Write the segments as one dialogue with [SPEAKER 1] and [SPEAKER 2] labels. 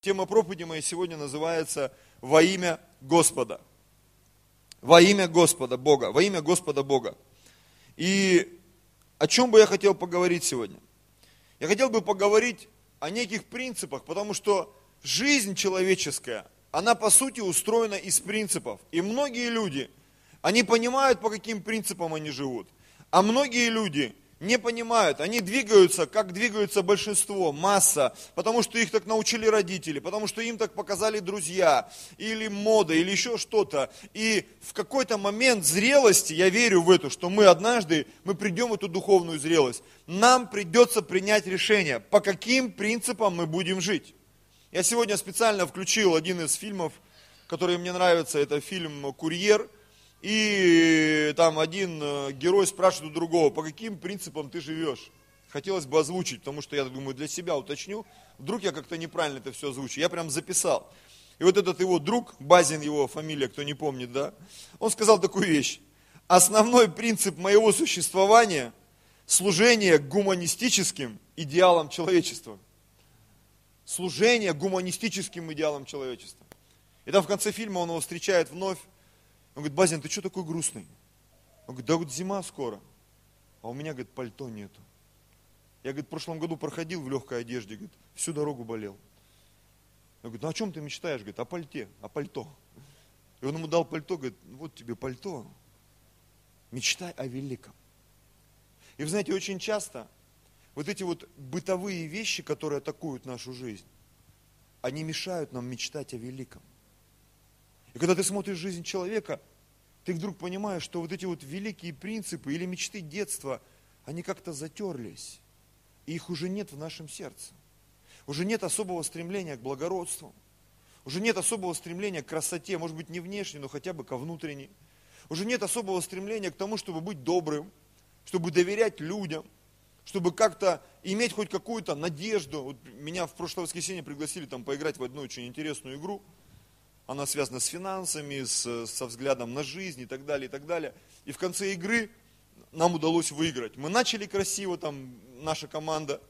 [SPEAKER 1] Тема проповеди моей сегодня называется «Во имя Господа». Во имя Господа Бога, во имя Господа Бога. И о чем бы я хотел поговорить сегодня? Я хотел бы поговорить о неких принципах, потому что жизнь человеческая, она по сути устроена из принципов. И многие люди, они понимают, по каким принципам они живут. А многие люди не понимают, они двигаются, как двигаются большинство, масса, потому что их так научили родители, потому что им так показали друзья, или мода, или еще что-то. И в какой-то момент зрелости, я верю в это, что мы однажды, мы придем в эту духовную зрелость, нам придется принять решение, по каким принципам мы будем жить. Я сегодня специально включил один из фильмов, который мне нравится, это фильм «Курьер», и там один э, герой спрашивает у другого, по каким принципам ты живешь? Хотелось бы озвучить, потому что я думаю, для себя уточню. Вдруг я как-то неправильно это все озвучу. Я прям записал. И вот этот его друг, Базин его фамилия, кто не помнит, да, он сказал такую вещь. Основной принцип моего существования – служение гуманистическим идеалам человечества. Служение гуманистическим идеалам человечества. И там в конце фильма он его встречает вновь, он говорит, Базин, ты что такой грустный? Он говорит, да вот зима скоро, а у меня, говорит, пальто нету. Я, говорит, в прошлом году проходил в легкой одежде, говорит, всю дорогу болел. Я говорю, ну о чем ты мечтаешь? Говорит, о пальте, о пальто. И он ему дал пальто, говорит, вот тебе пальто, мечтай о великом. И вы знаете, очень часто вот эти вот бытовые вещи, которые атакуют нашу жизнь, они мешают нам мечтать о великом. И когда ты смотришь жизнь человека, ты вдруг понимаешь, что вот эти вот великие принципы или мечты детства, они как-то затерлись. И их уже нет в нашем сердце. Уже нет особого стремления к благородству. Уже нет особого стремления к красоте, может быть не внешней, но хотя бы ко внутренней. Уже нет особого стремления к тому, чтобы быть добрым, чтобы доверять людям, чтобы как-то иметь хоть какую-то надежду. Вот меня в прошлое воскресенье пригласили там поиграть в одну очень интересную игру – она связана с финансами, с, со взглядом на жизнь и так далее, и так далее. И в конце игры нам удалось выиграть. Мы начали красиво, там наша команда,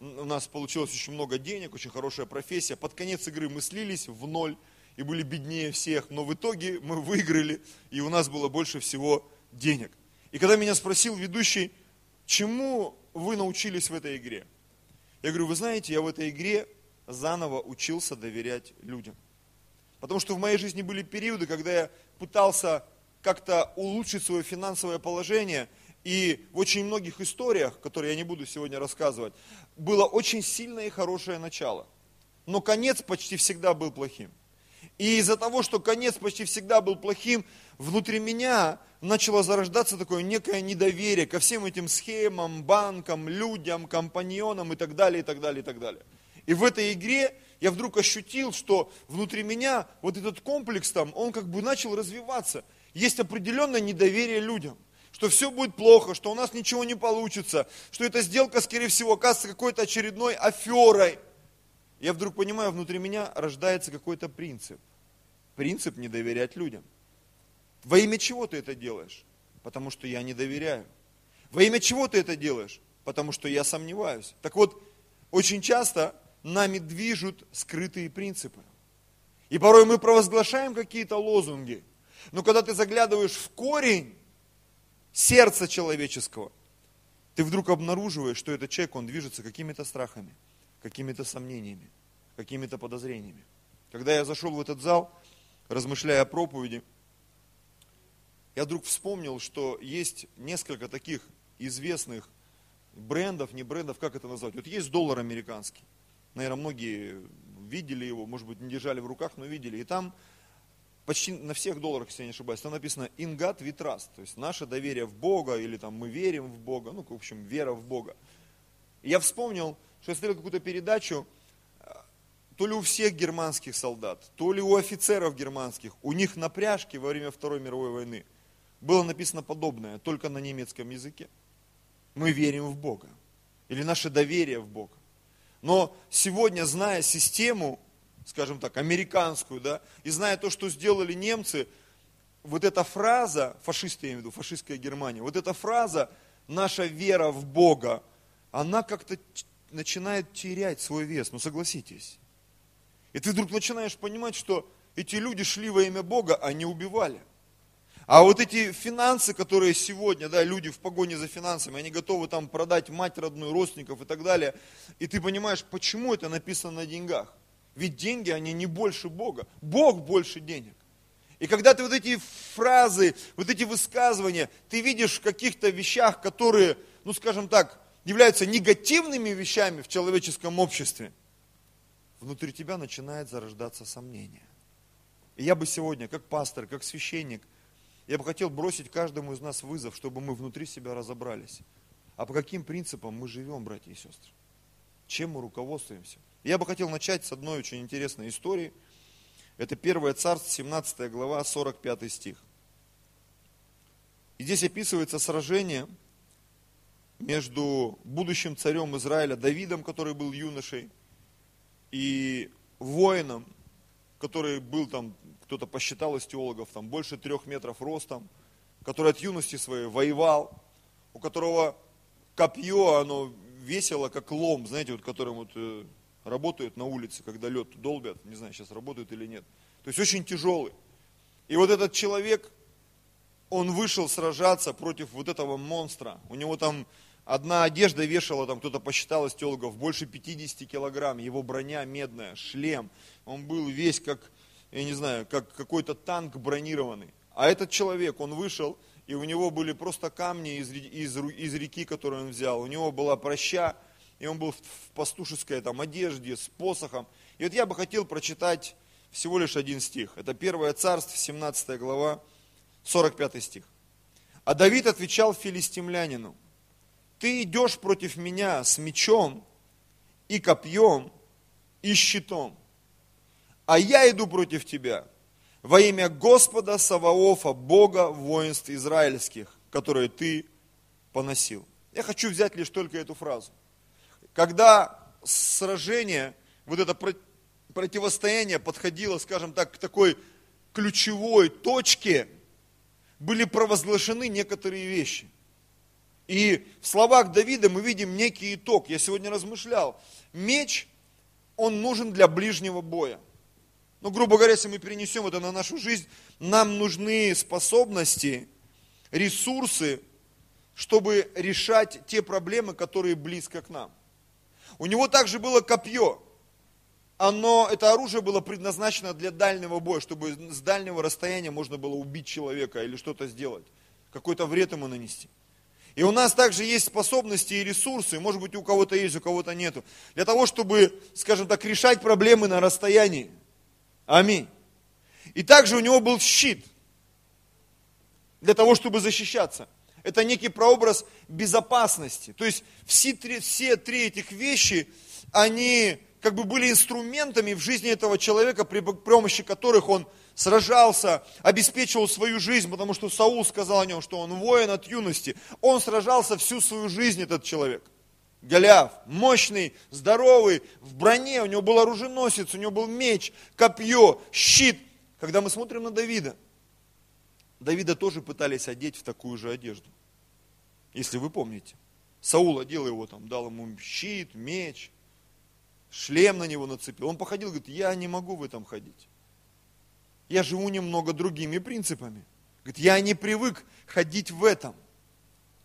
[SPEAKER 1] у нас получилось очень много денег, очень хорошая профессия. Под конец игры мы слились в ноль и были беднее всех, но в итоге мы выиграли, и у нас было больше всего денег. И когда меня спросил ведущий, чему вы научились в этой игре? Я говорю, вы знаете, я в этой игре заново учился доверять людям. Потому что в моей жизни были периоды, когда я пытался как-то улучшить свое финансовое положение, и в очень многих историях, которые я не буду сегодня рассказывать, было очень сильное и хорошее начало. Но конец почти всегда был плохим. И из-за того, что конец почти всегда был плохим, внутри меня начало зарождаться такое некое недоверие ко всем этим схемам, банкам, людям, компаньонам и так далее, и так далее, и так далее. И в этой игре я вдруг ощутил, что внутри меня вот этот комплекс там, он как бы начал развиваться. Есть определенное недоверие людям, что все будет плохо, что у нас ничего не получится, что эта сделка, скорее всего, окажется какой-то очередной аферой. Я вдруг понимаю, внутри меня рождается какой-то принцип. Принцип не доверять людям. Во имя чего ты это делаешь? Потому что я не доверяю. Во имя чего ты это делаешь? Потому что я сомневаюсь. Так вот, очень часто нами движут скрытые принципы. И порой мы провозглашаем какие-то лозунги, но когда ты заглядываешь в корень сердца человеческого, ты вдруг обнаруживаешь, что этот человек, он движется какими-то страхами, какими-то сомнениями, какими-то подозрениями. Когда я зашел в этот зал, размышляя о проповеди, я вдруг вспомнил, что есть несколько таких известных брендов, не брендов, как это назвать. Вот есть доллар американский. Наверное, многие видели его, может быть, не держали в руках, но видели. И там почти на всех долларах, если я не ошибаюсь, там написано «In God we trust», то есть наше доверие в Бога, или там мы верим в Бога, ну, в общем, вера в Бога. И я вспомнил, что я смотрел какую-то передачу, э, то ли у всех германских солдат, то ли у офицеров германских, у них на пряжке во время Второй мировой войны было написано подобное, только на немецком языке. Мы верим в Бога. Или наше доверие в Бога. Но сегодня, зная систему, скажем так, американскую, да, и зная то, что сделали немцы, вот эта фраза, фашисты, я имею в виду, фашистская Германия, вот эта фраза, наша вера в Бога, она как-то начинает терять свой вес, ну согласитесь. И ты вдруг начинаешь понимать, что эти люди шли во имя Бога, а не убивали. А вот эти финансы, которые сегодня, да, люди в погоне за финансами, они готовы там продать мать родную, родственников и так далее. И ты понимаешь, почему это написано на деньгах. Ведь деньги, они не больше Бога. Бог больше денег. И когда ты вот эти фразы, вот эти высказывания, ты видишь в каких-то вещах, которые, ну скажем так, являются негативными вещами в человеческом обществе, внутри тебя начинает зарождаться сомнение. И я бы сегодня, как пастор, как священник, я бы хотел бросить каждому из нас вызов, чтобы мы внутри себя разобрались. А по каким принципам мы живем, братья и сестры? Чем мы руководствуемся? Я бы хотел начать с одной очень интересной истории. Это 1 Царство, 17 глава, 45 стих. И здесь описывается сражение между будущим царем Израиля Давидом, который был юношей, и воином, который был там, кто-то посчитал из теологов, там больше трех метров ростом, который от юности своей воевал, у которого копье, оно весело, как лом, знаете, вот которым вот э, работают на улице, когда лед долбят, не знаю, сейчас работают или нет. То есть очень тяжелый. И вот этот человек, он вышел сражаться против вот этого монстра. У него там одна одежда вешала, там кто-то посчитал из теологов, больше 50 килограмм, его броня медная, шлем. Он был весь как, я не знаю, как какой-то танк бронированный. А этот человек, он вышел, и у него были просто камни из, из, из реки, которую он взял. У него была проща, и он был в пастушеской там, одежде, с посохом. И вот я бы хотел прочитать всего лишь один стих. Это 1 Царство, 17 глава, 45 стих. А Давид отвечал филистимлянину, ты идешь против меня с мечом и копьем и щитом, а я иду против тебя во имя Господа Саваофа, Бога воинств израильских, которые ты поносил. Я хочу взять лишь только эту фразу когда сражение, вот это противостояние подходило, скажем так, к такой ключевой точке, были провозглашены некоторые вещи. И в словах Давида мы видим некий итог. Я сегодня размышлял. Меч, он нужен для ближнего боя. Ну, грубо говоря, если мы перенесем это на нашу жизнь, нам нужны способности, ресурсы, чтобы решать те проблемы, которые близко к нам. У него также было копье. Оно, это оружие было предназначено для дальнего боя, чтобы с дальнего расстояния можно было убить человека или что-то сделать, какой-то вред ему нанести. И у нас также есть способности и ресурсы, может быть у кого-то есть, у кого-то нету, для того, чтобы, скажем так, решать проблемы на расстоянии. Аминь. И также у него был щит, для того, чтобы защищаться. Это некий прообраз безопасности. То есть все три, все три этих вещи, они как бы были инструментами в жизни этого человека, при помощи которых он сражался, обеспечивал свою жизнь, потому что Саул сказал о нем, что он воин от юности. Он сражался всю свою жизнь, этот человек. Голиаф, мощный, здоровый, в броне, у него был оруженосец, у него был меч, копье, щит. Когда мы смотрим на Давида, Давида тоже пытались одеть в такую же одежду. Если вы помните. Саул одел его там, дал ему щит, меч, шлем на него нацепил. Он походил, говорит, я не могу в этом ходить. Я живу немного другими принципами. Говорит, я не привык ходить в этом.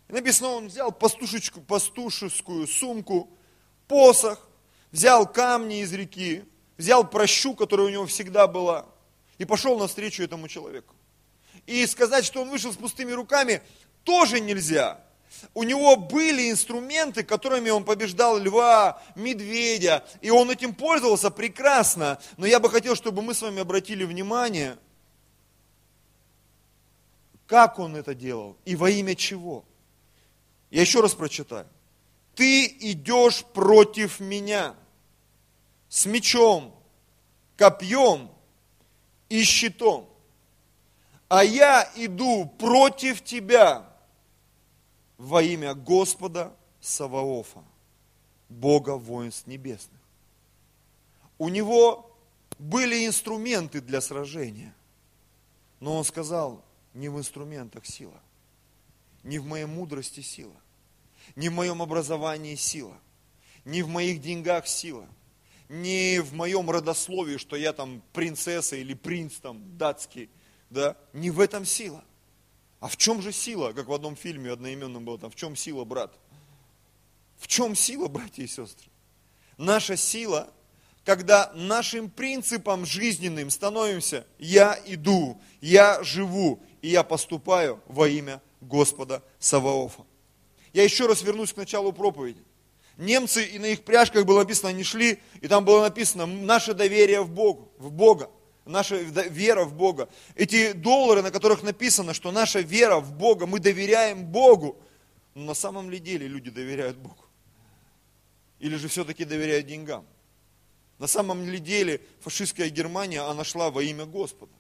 [SPEAKER 1] И написано, он взял пастушечку, пастушескую сумку, посох, взял камни из реки, взял прощу, которая у него всегда была, и пошел навстречу этому человеку. И сказать, что он вышел с пустыми руками, тоже нельзя. У него были инструменты, которыми он побеждал льва, медведя, и он этим пользовался прекрасно. Но я бы хотел, чтобы мы с вами обратили внимание, как он это делал и во имя чего. Я еще раз прочитаю. Ты идешь против меня с мечом, копьем и щитом а я иду против тебя во имя Господа Саваофа, Бога воинств небесных. У него были инструменты для сражения, но он сказал, не в инструментах сила, не в моей мудрости сила, не в моем образовании сила, не в моих деньгах сила, не в моем родословии, что я там принцесса или принц там датский, да, не в этом сила. А в чем же сила, как в одном фильме одноименном было там, в чем сила, брат? В чем сила, братья и сестры? Наша сила, когда нашим принципом жизненным становимся, я иду, я живу, и я поступаю во имя Господа Саваофа. Я еще раз вернусь к началу проповеди. Немцы, и на их пряжках было написано, они шли, и там было написано, наше доверие в Бога, в Бога, наша вера в Бога. Эти доллары, на которых написано, что наша вера в Бога, мы доверяем Богу, но на самом ли деле люди доверяют Богу? Или же все-таки доверяют деньгам? На самом ли деле фашистская Германия, она шла во имя Господа?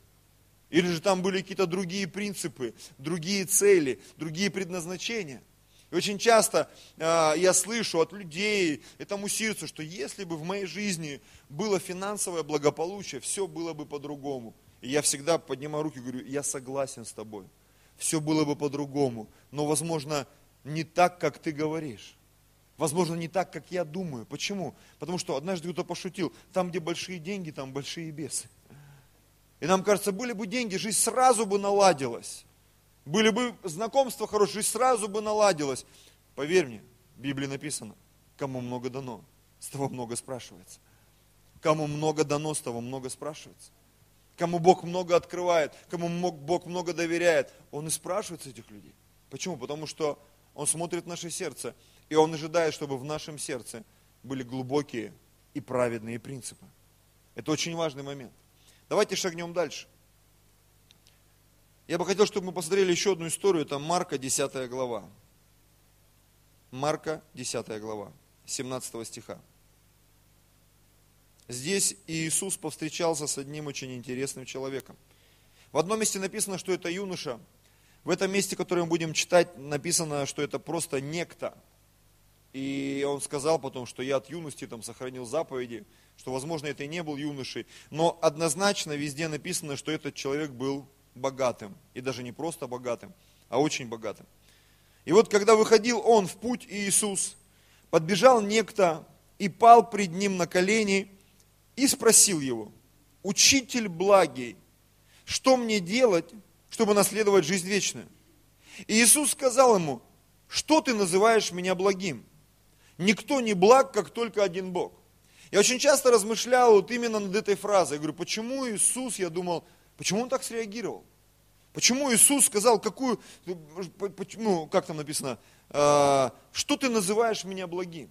[SPEAKER 1] Или же там были какие-то другие принципы, другие цели, другие предназначения? И очень часто э, я слышу от людей, этому сердцу, что если бы в моей жизни было финансовое благополучие, все было бы по-другому. И я всегда поднимаю руки и говорю, я согласен с тобой. Все было бы по-другому. Но, возможно, не так, как ты говоришь. Возможно, не так, как я думаю. Почему? Потому что однажды кто-то пошутил, там, где большие деньги, там большие бесы. И нам кажется, были бы деньги, жизнь сразу бы наладилась. Были бы знакомства хорошие, жизнь сразу бы наладилась. Поверь мне, в Библии написано, кому много дано, с того много спрашивается. Кому много дано, с того много спрашивается. Кому Бог много открывает, кому Бог много доверяет, Он и спрашивает этих людей. Почему? Потому что Он смотрит в наше сердце, и Он ожидает, чтобы в нашем сердце были глубокие и праведные принципы. Это очень важный момент. Давайте шагнем дальше. Я бы хотел, чтобы мы посмотрели еще одну историю, это Марка, 10 глава. Марка, 10 глава, 17 стиха. Здесь Иисус повстречался с одним очень интересным человеком. В одном месте написано, что это юноша. В этом месте, которое мы будем читать, написано, что это просто некто. И он сказал потом, что я от юности там сохранил заповеди, что, возможно, это и не был юношей. Но однозначно везде написано, что этот человек был богатым. И даже не просто богатым, а очень богатым. И вот когда выходил он в путь, Иисус, подбежал некто и пал пред ним на колени и спросил его, «Учитель благий, что мне делать, чтобы наследовать жизнь вечную?» И Иисус сказал ему, «Что ты называешь меня благим? Никто не благ, как только один Бог». Я очень часто размышлял вот именно над этой фразой. Я говорю, почему Иисус, я думал, почему он так среагировал? Почему Иисус сказал, какую, ну, как там написано, «А, что ты называешь меня благим?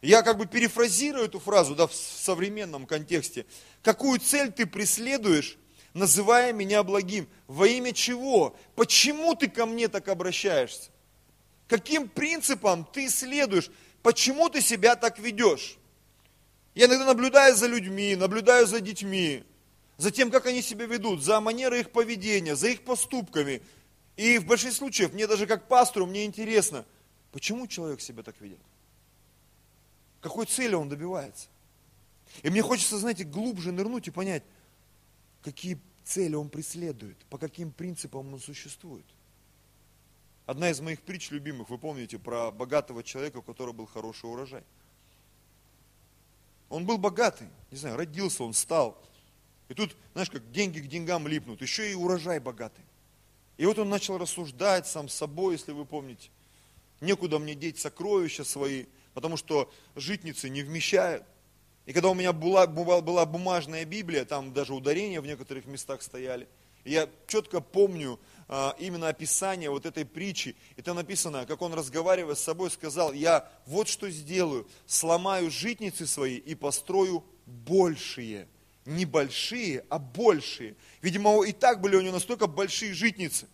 [SPEAKER 1] Я как бы перефразирую эту фразу да, в современном контексте. Какую цель ты преследуешь, называя меня благим? Во имя чего? Почему ты ко мне так обращаешься? Каким принципам ты следуешь? Почему ты себя так ведешь? Я иногда наблюдаю за людьми, наблюдаю за детьми за тем, как они себя ведут, за манеры их поведения, за их поступками. И в большинстве случаев, мне даже как пастору, мне интересно, почему человек себя так ведет? Какой цели он добивается? И мне хочется, знаете, глубже нырнуть и понять, какие цели он преследует, по каким принципам он существует. Одна из моих притч любимых, вы помните, про богатого человека, у которого был хороший урожай. Он был богатый, не знаю, родился, он стал, и тут, знаешь, как деньги к деньгам липнут, еще и урожай богатый. И вот он начал рассуждать сам с собой, если вы помните. Некуда мне деть сокровища свои, потому что житницы не вмещают. И когда у меня была, была бумажная Библия, там даже ударения в некоторых местах стояли, я четко помню а, именно описание вот этой притчи. И там написано, как он, разговаривая с собой, сказал, я вот что сделаю, сломаю житницы свои и построю большие не большие, а большие. Видимо, и так были у него настолько большие житницы.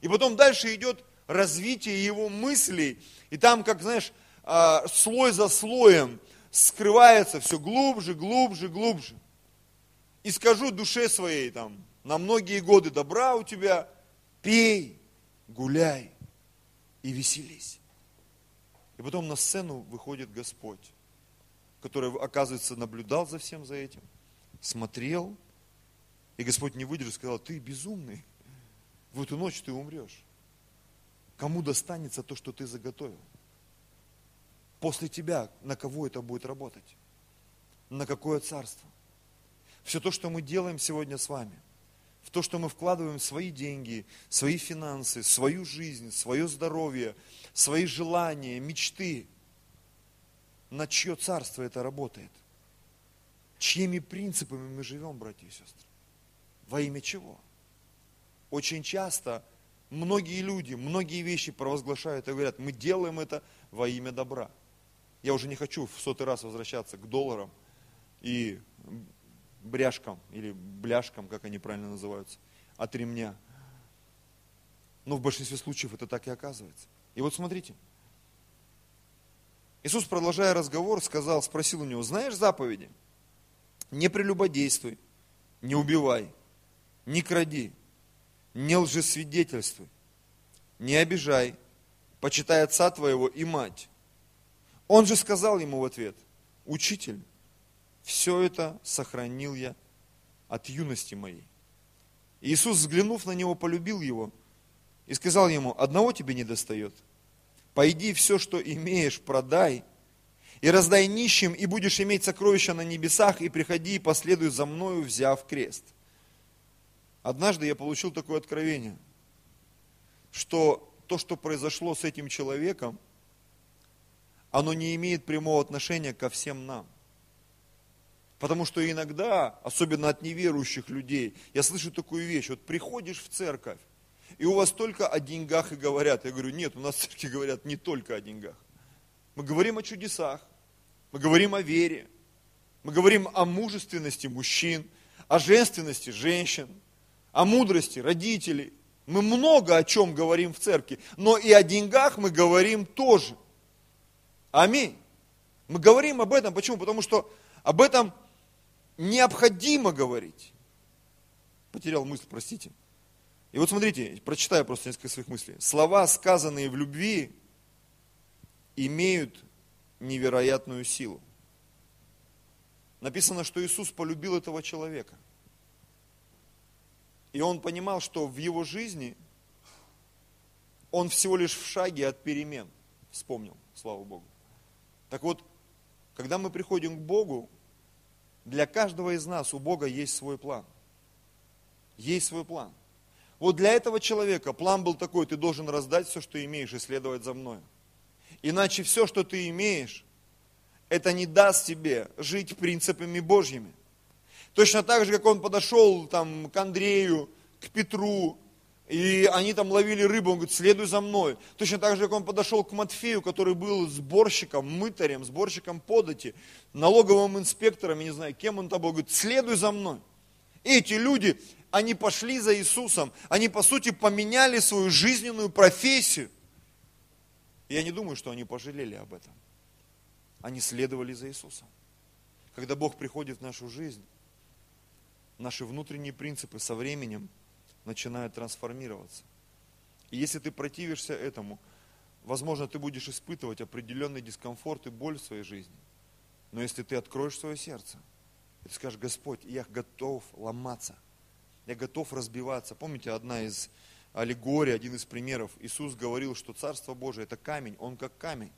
[SPEAKER 1] И потом дальше идет развитие его мыслей. И там, как знаешь, а, слой за слоем скрывается все глубже, глубже, глубже. И скажу душе своей там, на многие годы добра у тебя, пей, гуляй и веселись. И потом на сцену выходит Господь, который, оказывается, наблюдал за всем за этим смотрел, и Господь не выдержал, сказал, ты безумный, в эту ночь ты умрешь. Кому достанется то, что ты заготовил? После тебя на кого это будет работать? на какое царство. Все то, что мы делаем сегодня с вами, в то, что мы вкладываем свои деньги, свои финансы, свою жизнь, свое здоровье, свои желания, мечты, на чье царство это работает? Чьими принципами мы живем, братья и сестры? Во имя чего? Очень часто многие люди, многие вещи провозглашают и говорят, мы делаем это во имя добра. Я уже не хочу в сотый раз возвращаться к долларам и бряшкам или бляшкам, как они правильно называются, от ремня. Но в большинстве случаев это так и оказывается. И вот смотрите. Иисус, продолжая разговор, сказал, спросил у него, знаешь заповеди? Не прелюбодействуй, не убивай, не кради, не лжесвидетельствуй, не обижай, почитай отца твоего и мать. Он же сказал ему в ответ, учитель, все это сохранил я от юности моей. Иисус, взглянув на него, полюбил его и сказал ему, одного тебе не достает. Пойди все, что имеешь, продай и раздай нищим, и будешь иметь сокровища на небесах, и приходи и последуй за мною, взяв крест. Однажды я получил такое откровение, что то, что произошло с этим человеком, оно не имеет прямого отношения ко всем нам. Потому что иногда, особенно от неверующих людей, я слышу такую вещь, вот приходишь в церковь, и у вас только о деньгах и говорят. Я говорю, нет, у нас в церкви говорят не только о деньгах. Мы говорим о чудесах, мы говорим о вере, мы говорим о мужественности мужчин, о женственности женщин, о мудрости родителей. Мы много о чем говорим в церкви, но и о деньгах мы говорим тоже. Аминь. Мы говорим об этом, почему? Потому что об этом необходимо говорить. Потерял мысль, простите. И вот смотрите, прочитаю просто несколько своих мыслей. Слова, сказанные в любви, имеют невероятную силу. Написано, что Иисус полюбил этого человека. И он понимал, что в его жизни он всего лишь в шаге от перемен. Вспомнил, слава Богу. Так вот, когда мы приходим к Богу, для каждого из нас у Бога есть свой план. Есть свой план. Вот для этого человека план был такой, ты должен раздать все, что имеешь, и следовать за мной. Иначе все, что ты имеешь, это не даст тебе жить принципами Божьими. Точно так же, как он подошел там, к Андрею, к Петру, и они там ловили рыбу, он говорит, следуй за мной. Точно так же, как он подошел к Матфею, который был сборщиком, мытарем, сборщиком подати, налоговым инспектором, я не знаю, кем он там был, говорит, следуй за мной. И эти люди, они пошли за Иисусом, они по сути поменяли свою жизненную профессию. я не думаю, что они пожалели об этом. Они следовали за Иисусом. Когда Бог приходит в нашу жизнь, наши внутренние принципы со временем – начинают трансформироваться. И если ты противишься этому, возможно, ты будешь испытывать определенный дискомфорт и боль в своей жизни. Но если ты откроешь свое сердце, и ты скажешь, Господь, я готов ломаться, я готов разбиваться. Помните, одна из аллегорий, один из примеров, Иисус говорил, что Царство Божие это камень, он как камень.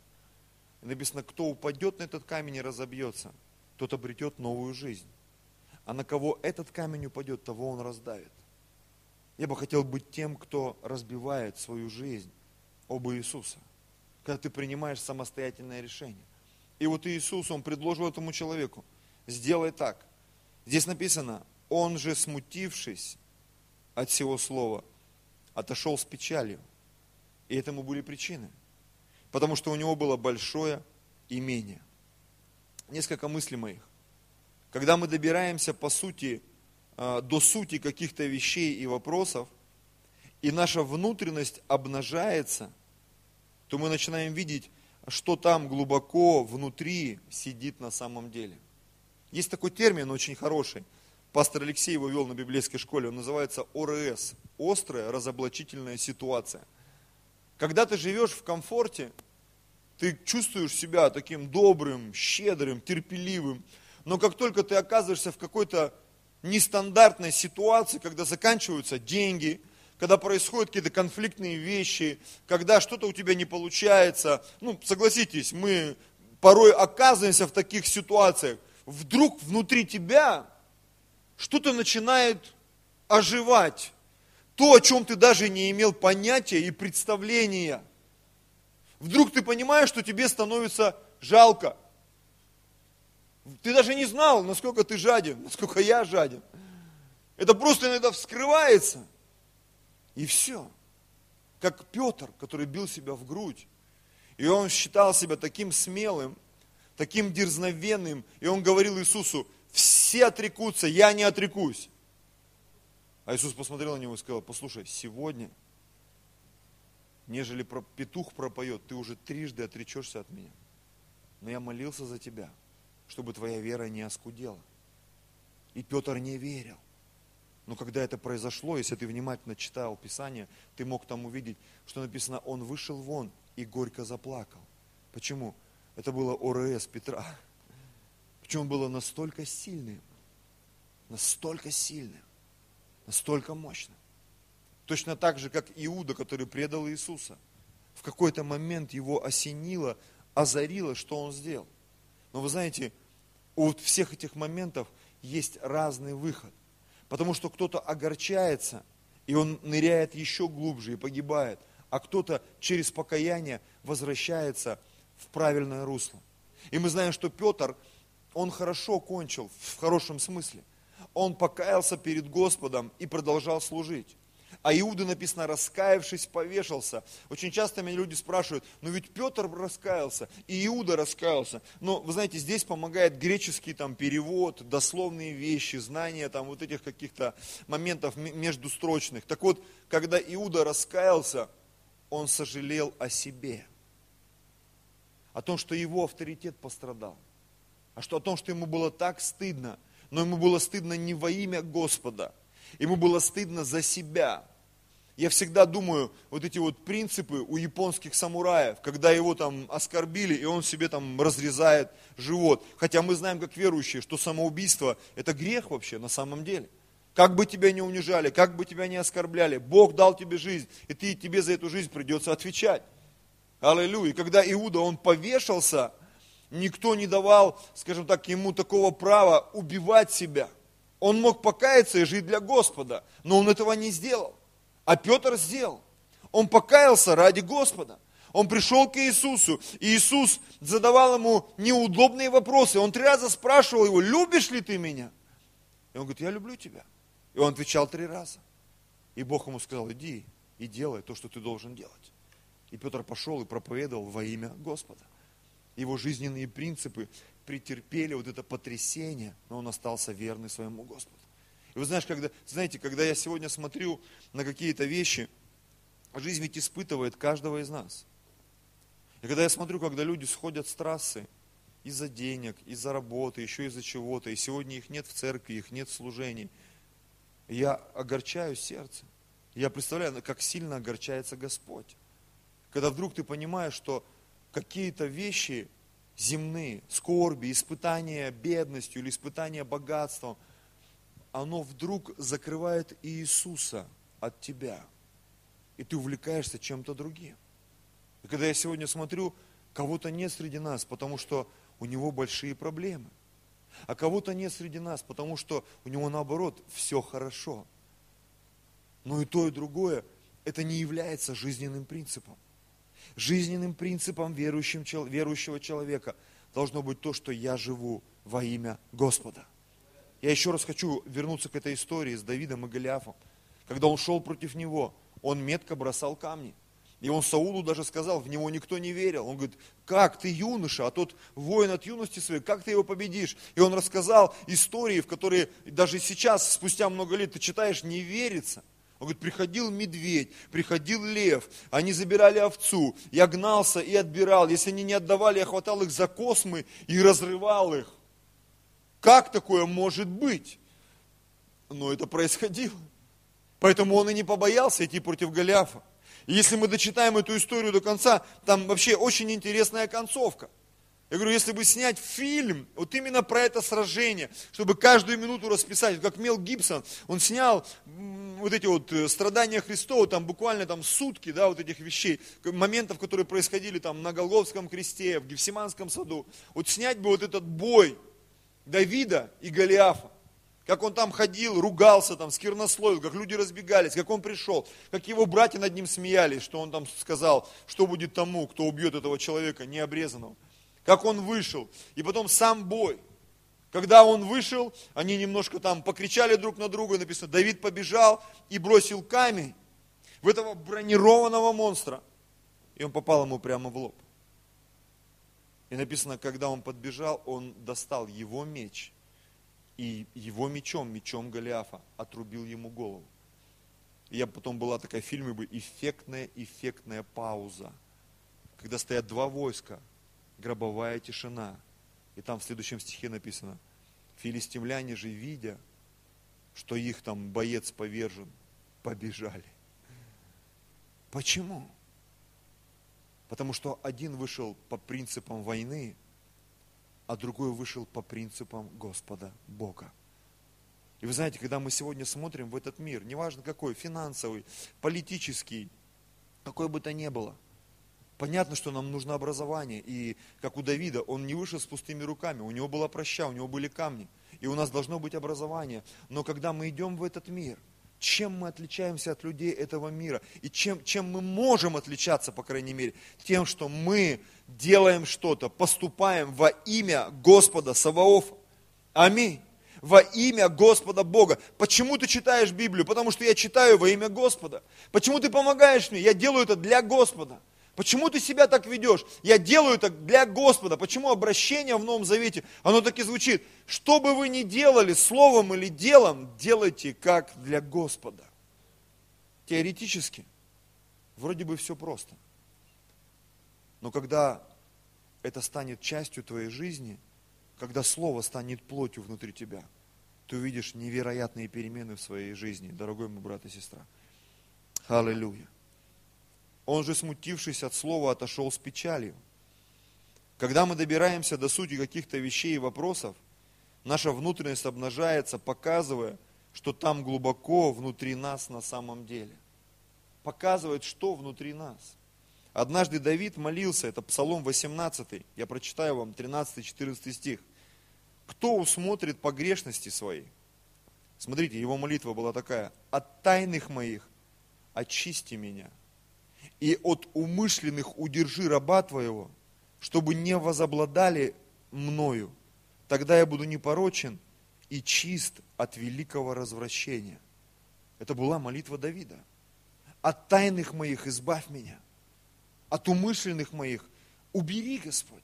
[SPEAKER 1] И написано, кто упадет на этот камень и разобьется, тот обретет новую жизнь. А на кого этот камень упадет, того он раздавит. Я бы хотел быть тем, кто разбивает свою жизнь об Иисуса. Когда ты принимаешь самостоятельное решение. И вот Иисус, Он предложил этому человеку, сделай так. Здесь написано, Он же смутившись от всего слова, отошел с печалью. И этому были причины. Потому что у него было большое имение. Несколько мыслей моих. Когда мы добираемся по сути до сути каких-то вещей и вопросов, и наша внутренность обнажается, то мы начинаем видеть, что там глубоко внутри сидит на самом деле. Есть такой термин очень хороший. Пастор Алексей его вел на библейской школе. Он называется ОРС. Острая разоблачительная ситуация. Когда ты живешь в комфорте, ты чувствуешь себя таким добрым, щедрым, терпеливым. Но как только ты оказываешься в какой-то нестандартной ситуации, когда заканчиваются деньги, когда происходят какие-то конфликтные вещи, когда что-то у тебя не получается. Ну, согласитесь, мы порой оказываемся в таких ситуациях. вдруг внутри тебя что-то начинает оживать. То, о чем ты даже не имел понятия и представления. Вдруг ты понимаешь, что тебе становится жалко. Ты даже не знал, насколько ты жаден, насколько я жаден. Это просто иногда вскрывается. И все. Как Петр, который бил себя в грудь. И он считал себя таким смелым, таким дерзновенным. И он говорил Иисусу, все отрекутся, я не отрекусь. А Иисус посмотрел на него и сказал, послушай, сегодня, нежели петух пропоет, ты уже трижды отречешься от меня. Но я молился за тебя, чтобы твоя вера не оскудела. И Петр не верил. Но когда это произошло, если ты внимательно читал Писание, ты мог там увидеть, что написано, он вышел вон и горько заплакал. Почему? Это было ОРС Петра. Почему он было настолько сильным, настолько сильным, настолько мощным. Точно так же, как Иуда, который предал Иисуса. В какой-то момент его осенило, озарило, что он сделал. Но вы знаете, у всех этих моментов есть разный выход. Потому что кто-то огорчается, и он ныряет еще глубже и погибает, а кто-то через покаяние возвращается в правильное русло. И мы знаем, что Петр, он хорошо кончил, в хорошем смысле. Он покаялся перед Господом и продолжал служить. А Иуда написано, раскаявшись, повешался. Очень часто меня люди спрашивают, ну ведь Петр раскаялся, и Иуда раскаялся. Но вы знаете, здесь помогает греческий там перевод, дословные вещи, знания там вот этих каких-то моментов междустрочных. Так вот, когда Иуда раскаялся, он сожалел о себе. О том, что его авторитет пострадал. А что о том, что ему было так стыдно, но ему было стыдно не во имя Господа, ему было стыдно за себя, я всегда думаю, вот эти вот принципы у японских самураев, когда его там оскорбили, и он себе там разрезает живот. Хотя мы знаем, как верующие, что самоубийство – это грех вообще на самом деле. Как бы тебя не унижали, как бы тебя не оскорбляли, Бог дал тебе жизнь, и ты, тебе за эту жизнь придется отвечать. Аллилуйя. И когда Иуда, он повешался, никто не давал, скажем так, ему такого права убивать себя. Он мог покаяться и жить для Господа, но он этого не сделал. А Петр сделал. Он покаялся ради Господа. Он пришел к Иисусу, и Иисус задавал ему неудобные вопросы. Он три раза спрашивал его, любишь ли ты меня? И он говорит, я люблю тебя. И он отвечал три раза. И Бог ему сказал, иди и делай то, что ты должен делать. И Петр пошел и проповедовал во имя Господа. Его жизненные принципы претерпели вот это потрясение, но он остался верный своему Господу. И вы знаешь, когда, знаете, когда я сегодня смотрю на какие-то вещи, жизнь ведь испытывает каждого из нас. И когда я смотрю, когда люди сходят с трассы из-за денег, из-за работы, еще из-за чего-то, и сегодня их нет в церкви, их нет в служении, я огорчаю сердце. Я представляю, как сильно огорчается Господь. Когда вдруг ты понимаешь, что какие-то вещи земные, скорби, испытания бедностью или испытания богатством – оно вдруг закрывает Иисуса от тебя. И ты увлекаешься чем-то другим. И когда я сегодня смотрю, кого-то нет среди нас, потому что у него большие проблемы. А кого-то нет среди нас, потому что у него наоборот все хорошо. Но и то, и другое, это не является жизненным принципом. Жизненным принципом верующего человека должно быть то, что я живу во имя Господа. Я еще раз хочу вернуться к этой истории с Давидом и Голиафом. Когда он шел против него, он метко бросал камни. И он Саулу даже сказал, в него никто не верил. Он говорит, как ты юноша, а тот воин от юности своей, как ты его победишь? И он рассказал истории, в которые даже сейчас, спустя много лет, ты читаешь, не верится. Он говорит, приходил медведь, приходил лев, они забирали овцу, я гнался и отбирал. Если они не отдавали, я хватал их за космы и разрывал их. Как такое может быть? Но это происходило. Поэтому он и не побоялся идти против Голиафа. И если мы дочитаем эту историю до конца, там вообще очень интересная концовка. Я говорю, если бы снять фильм, вот именно про это сражение, чтобы каждую минуту расписать, как Мел Гибсон, он снял вот эти вот э, страдания Христова, там буквально там сутки, да, вот этих вещей, моментов, которые происходили там на Голговском кресте, в Гефсиманском саду. Вот снять бы вот этот бой, Давида и Голиафа. Как он там ходил, ругался там, сквернословил, как люди разбегались, как он пришел, как его братья над ним смеялись, что он там сказал, что будет тому, кто убьет этого человека необрезанного. Как он вышел. И потом сам бой. Когда он вышел, они немножко там покричали друг на друга, написано, Давид побежал и бросил камень в этого бронированного монстра. И он попал ему прямо в лоб. Написано, когда он подбежал, он достал его меч и его мечом, мечом Голиафа, отрубил ему голову. И я потом была такая в фильме бы эффектная, эффектная пауза, когда стоят два войска, гробовая тишина. И там в следующем стихе написано, филистимляне же, видя, что их там боец повержен, побежали. Почему? Потому что один вышел по принципам войны, а другой вышел по принципам Господа Бога. И вы знаете, когда мы сегодня смотрим в этот мир, неважно какой, финансовый, политический, какой бы то ни было, понятно, что нам нужно образование. И как у Давида, он не вышел с пустыми руками, у него была проща, у него были камни. И у нас должно быть образование. Но когда мы идем в этот мир – чем мы отличаемся от людей этого мира? И чем, чем мы можем отличаться, по крайней мере? Тем, что мы делаем что-то, поступаем во имя Господа Саваофа. Аминь. Во имя Господа Бога. Почему ты читаешь Библию? Потому что я читаю во имя Господа. Почему ты помогаешь мне? Я делаю это для Господа. Почему ты себя так ведешь? Я делаю так для Господа. Почему обращение в Новом Завете, оно так и звучит. Что бы вы ни делали, словом или делом, делайте как для Господа. Теоретически, вроде бы все просто. Но когда это станет частью твоей жизни, когда Слово станет плотью внутри тебя, ты увидишь невероятные перемены в своей жизни, дорогой мой брат и сестра. Аллилуйя. Он же, смутившись от слова, отошел с печалью. Когда мы добираемся до сути каких-то вещей и вопросов, наша внутренность обнажается, показывая, что там глубоко внутри нас на самом деле. Показывает, что внутри нас. Однажды Давид молился, это Псалом 18, я прочитаю вам 13-14 стих. Кто усмотрит погрешности свои? Смотрите, его молитва была такая. От тайных моих очисти меня – и от умышленных удержи раба твоего, чтобы не возобладали мною. Тогда я буду непорочен и чист от великого развращения. Это была молитва Давида. От тайных моих избавь меня, от умышленных моих убери, Господь.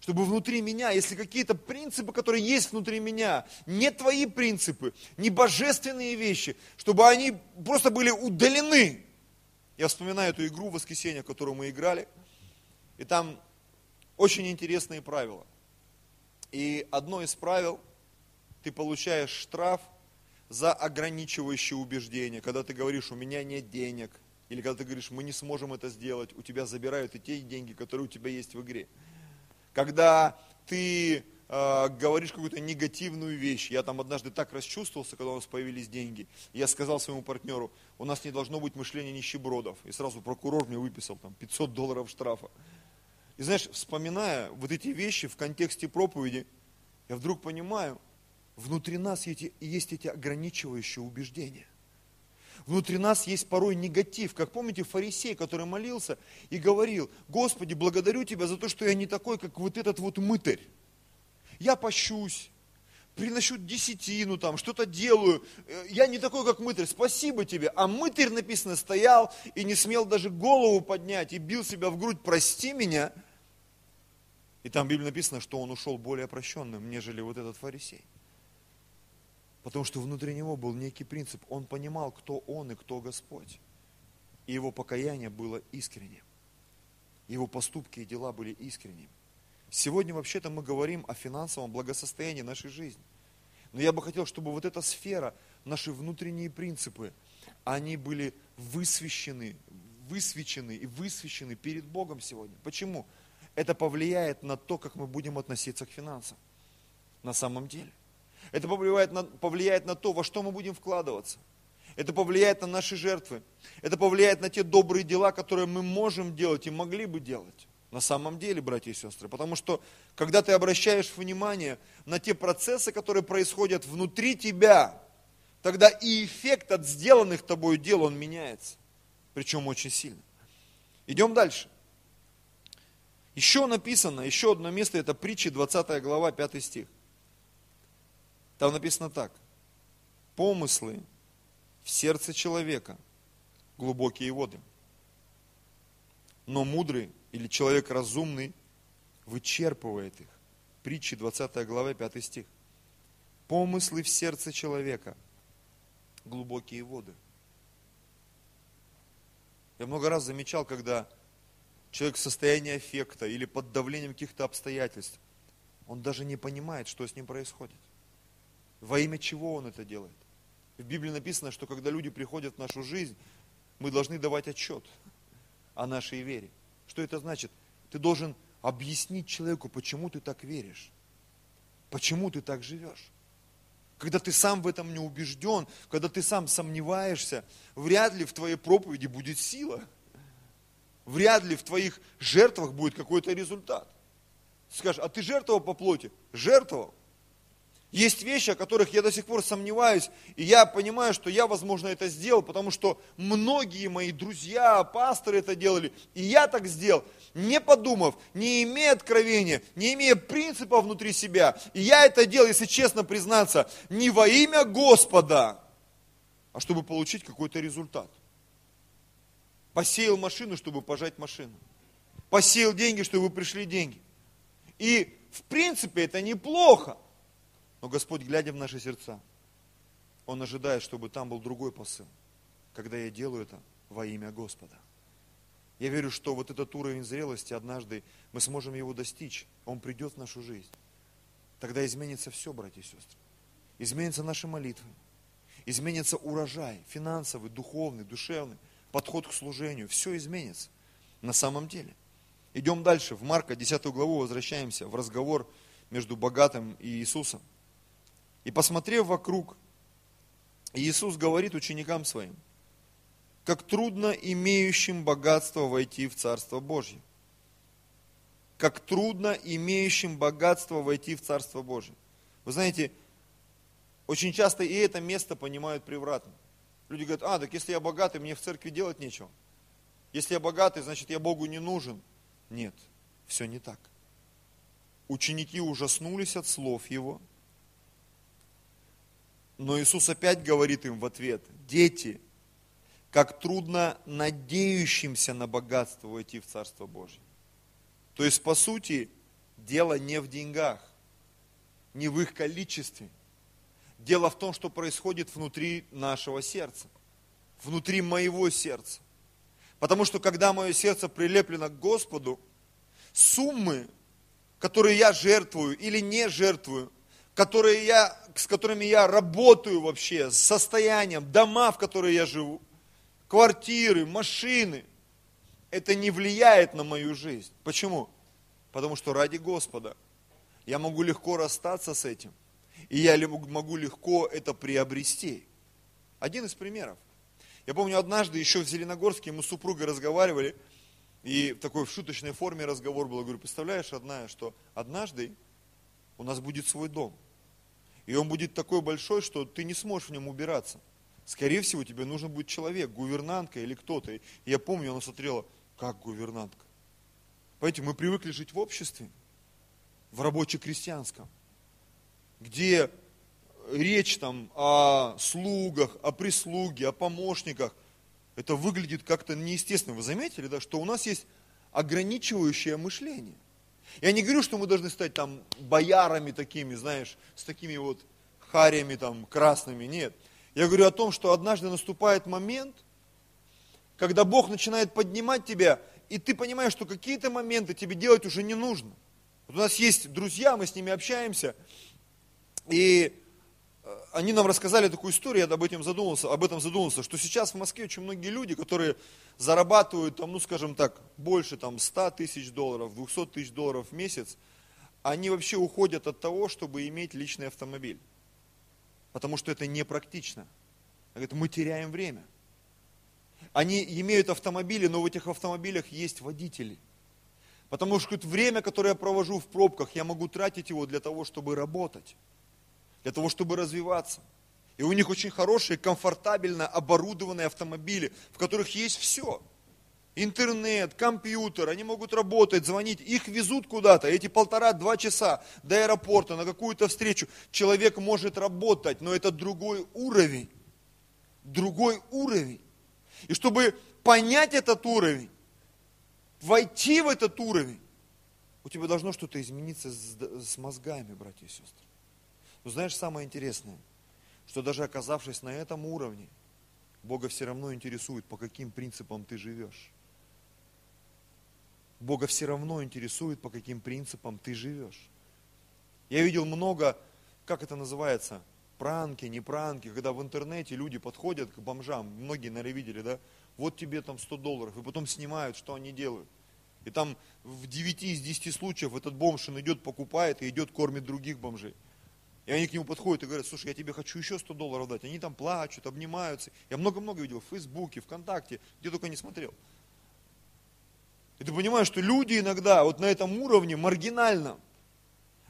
[SPEAKER 1] Чтобы внутри меня, если какие-то принципы, которые есть внутри меня, не твои принципы, не божественные вещи, чтобы они просто были удалены я вспоминаю эту игру в воскресенье, которую мы играли, и там очень интересные правила. И одно из правил, ты получаешь штраф за ограничивающее убеждение. Когда ты говоришь, у меня нет денег, или когда ты говоришь, мы не сможем это сделать, у тебя забирают и те деньги, которые у тебя есть в игре. Когда ты э, говоришь какую-то негативную вещь. Я там однажды так расчувствовался, когда у нас появились деньги. Я сказал своему партнеру, у нас не должно быть мышления нищебродов. И сразу прокурор мне выписал там 500 долларов штрафа. И знаешь, вспоминая вот эти вещи в контексте проповеди, я вдруг понимаю, внутри нас есть, есть эти ограничивающие убеждения. Внутри нас есть порой негатив. Как помните, фарисей, который молился и говорил, Господи, благодарю Тебя за то, что я не такой, как вот этот вот мытарь я пощусь, приношу десятину, там, что-то делаю. Э, я не такой, как мытарь, спасибо тебе. А мытарь, написано, стоял и не смел даже голову поднять и бил себя в грудь, прости меня. И там в Библии написано, что он ушел более прощенным, нежели вот этот фарисей. Потому что внутри него был некий принцип. Он понимал, кто он и кто Господь. И его покаяние было искренним. Его поступки и дела были искренними. Сегодня вообще-то мы говорим о финансовом благосостоянии нашей жизни. Но я бы хотел, чтобы вот эта сфера, наши внутренние принципы, они были высвещены, высвечены и высвещены перед Богом сегодня. Почему? Это повлияет на то, как мы будем относиться к финансам. На самом деле. Это повлияет на, повлияет на то, во что мы будем вкладываться. Это повлияет на наши жертвы. Это повлияет на те добрые дела, которые мы можем делать и могли бы делать. На самом деле, братья и сестры. Потому что, когда ты обращаешь внимание на те процессы, которые происходят внутри тебя, тогда и эффект от сделанных тобой дел, он меняется. Причем очень сильно. Идем дальше. Еще написано, еще одно место, это притча, 20 глава, 5 стих. Там написано так. Помыслы в сердце человека глубокие воды. Но мудрый или человек разумный вычерпывает их. Притчи 20 глава 5 стих. Помыслы в сердце человека глубокие воды. Я много раз замечал, когда человек в состоянии аффекта или под давлением каких-то обстоятельств, он даже не понимает, что с ним происходит. Во имя чего он это делает. В Библии написано, что когда люди приходят в нашу жизнь, мы должны давать отчет о нашей вере. Что это значит? Ты должен объяснить человеку, почему ты так веришь, почему ты так живешь. Когда ты сам в этом не убежден, когда ты сам сомневаешься, вряд ли в твоей проповеди будет сила – вряд ли в твоих жертвах будет какой-то результат. Скажешь, а ты жертвовал по плоти? Жертвовал. Есть вещи, о которых я до сих пор сомневаюсь, и я понимаю, что я, возможно, это сделал, потому что многие мои друзья, пасторы это делали, и я так сделал, не подумав, не имея откровения, не имея принципа внутри себя. И я это делал, если честно признаться, не во имя Господа, а чтобы получить какой-то результат. Посеял машину, чтобы пожать машину. Посеял деньги, чтобы пришли деньги. И в принципе это неплохо. Но Господь, глядя в наши сердца, Он ожидает, чтобы там был другой посыл. Когда я делаю это во имя Господа. Я верю, что вот этот уровень зрелости однажды мы сможем его достичь. Он придет в нашу жизнь. Тогда изменится все, братья и сестры. Изменятся наши молитвы. Изменится урожай финансовый, духовный, душевный подход к служению, все изменится на самом деле. Идем дальше, в Марка 10 главу возвращаемся, в разговор между богатым и Иисусом. И посмотрев вокруг, Иисус говорит ученикам своим, как трудно имеющим богатство войти в Царство Божье. Как трудно имеющим богатство войти в Царство Божье. Вы знаете, очень часто и это место понимают превратно. Люди говорят, а, так если я богатый, мне в церкви делать нечего. Если я богатый, значит я Богу не нужен. Нет, все не так. Ученики ужаснулись от слов его. Но Иисус опять говорит им в ответ, дети, как трудно надеющимся на богатство войти в Царство Божье. То есть, по сути, дело не в деньгах, не в их количестве – Дело в том, что происходит внутри нашего сердца, внутри моего сердца. Потому что когда мое сердце прилеплено к Господу, суммы, которые я жертвую или не жертвую, которые я, с которыми я работаю вообще, с состоянием, дома, в которые я живу, квартиры, машины, это не влияет на мою жизнь. Почему? Потому что ради Господа я могу легко расстаться с этим – и я могу легко это приобрести. Один из примеров. Я помню, однажды еще в Зеленогорске мы с супругой разговаривали, и в такой в шуточной форме разговор был. Я говорю, представляешь, одна, что однажды у нас будет свой дом. И он будет такой большой, что ты не сможешь в нем убираться. Скорее всего, тебе нужен будет человек, гувернантка или кто-то. И я помню, она смотрела, как гувернантка. Понимаете, мы привыкли жить в обществе, в рабоче-крестьянском где речь там о слугах, о прислуге, о помощниках, это выглядит как-то неестественно. Вы заметили, да, что у нас есть ограничивающее мышление. Я не говорю, что мы должны стать там боярами такими, знаешь, с такими вот харями там красными, нет. Я говорю о том, что однажды наступает момент, когда Бог начинает поднимать тебя, и ты понимаешь, что какие-то моменты тебе делать уже не нужно. Вот у нас есть друзья, мы с ними общаемся, и они нам рассказали такую историю, я об этом задумался, об этом задумался, что сейчас в Москве очень многие люди, которые зарабатывают, там, ну скажем так, больше там, 100 тысяч долларов, 200 тысяч долларов в месяц, они вообще уходят от того, чтобы иметь личный автомобиль. Потому что это непрактично. Говорят, мы теряем время. Они имеют автомобили, но в этих автомобилях есть водители. Потому что время, которое я провожу в пробках, я могу тратить его для того, чтобы работать, для того, чтобы развиваться. И у них очень хорошие, комфортабельно оборудованные автомобили, в которых есть все. Интернет, компьютер, они могут работать, звонить, их везут куда-то. Эти полтора-два часа до аэропорта на какую-то встречу человек может работать, но это другой уровень. Другой уровень. И чтобы понять этот уровень, войти в этот уровень, у тебя должно что-то измениться с, с мозгами, братья и сестры. Но знаешь, самое интересное, что даже оказавшись на этом уровне, Бога все равно интересует, по каким принципам ты живешь. Бога все равно интересует, по каким принципам ты живешь. Я видел много, как это называется, пранки, не пранки, когда в интернете люди подходят к бомжам, многие, наверное, видели, да, вот тебе там 100 долларов, и потом снимают, что они делают. И там в 9 из 10 случаев этот бомж, идет, покупает и идет, кормит других бомжей. И они к нему подходят и говорят, слушай, я тебе хочу еще 100 долларов дать. Они там плачут, обнимаются. Я много-много видел в Фейсбуке, ВКонтакте, где только не смотрел. И ты понимаешь, что люди иногда вот на этом уровне маргинальном,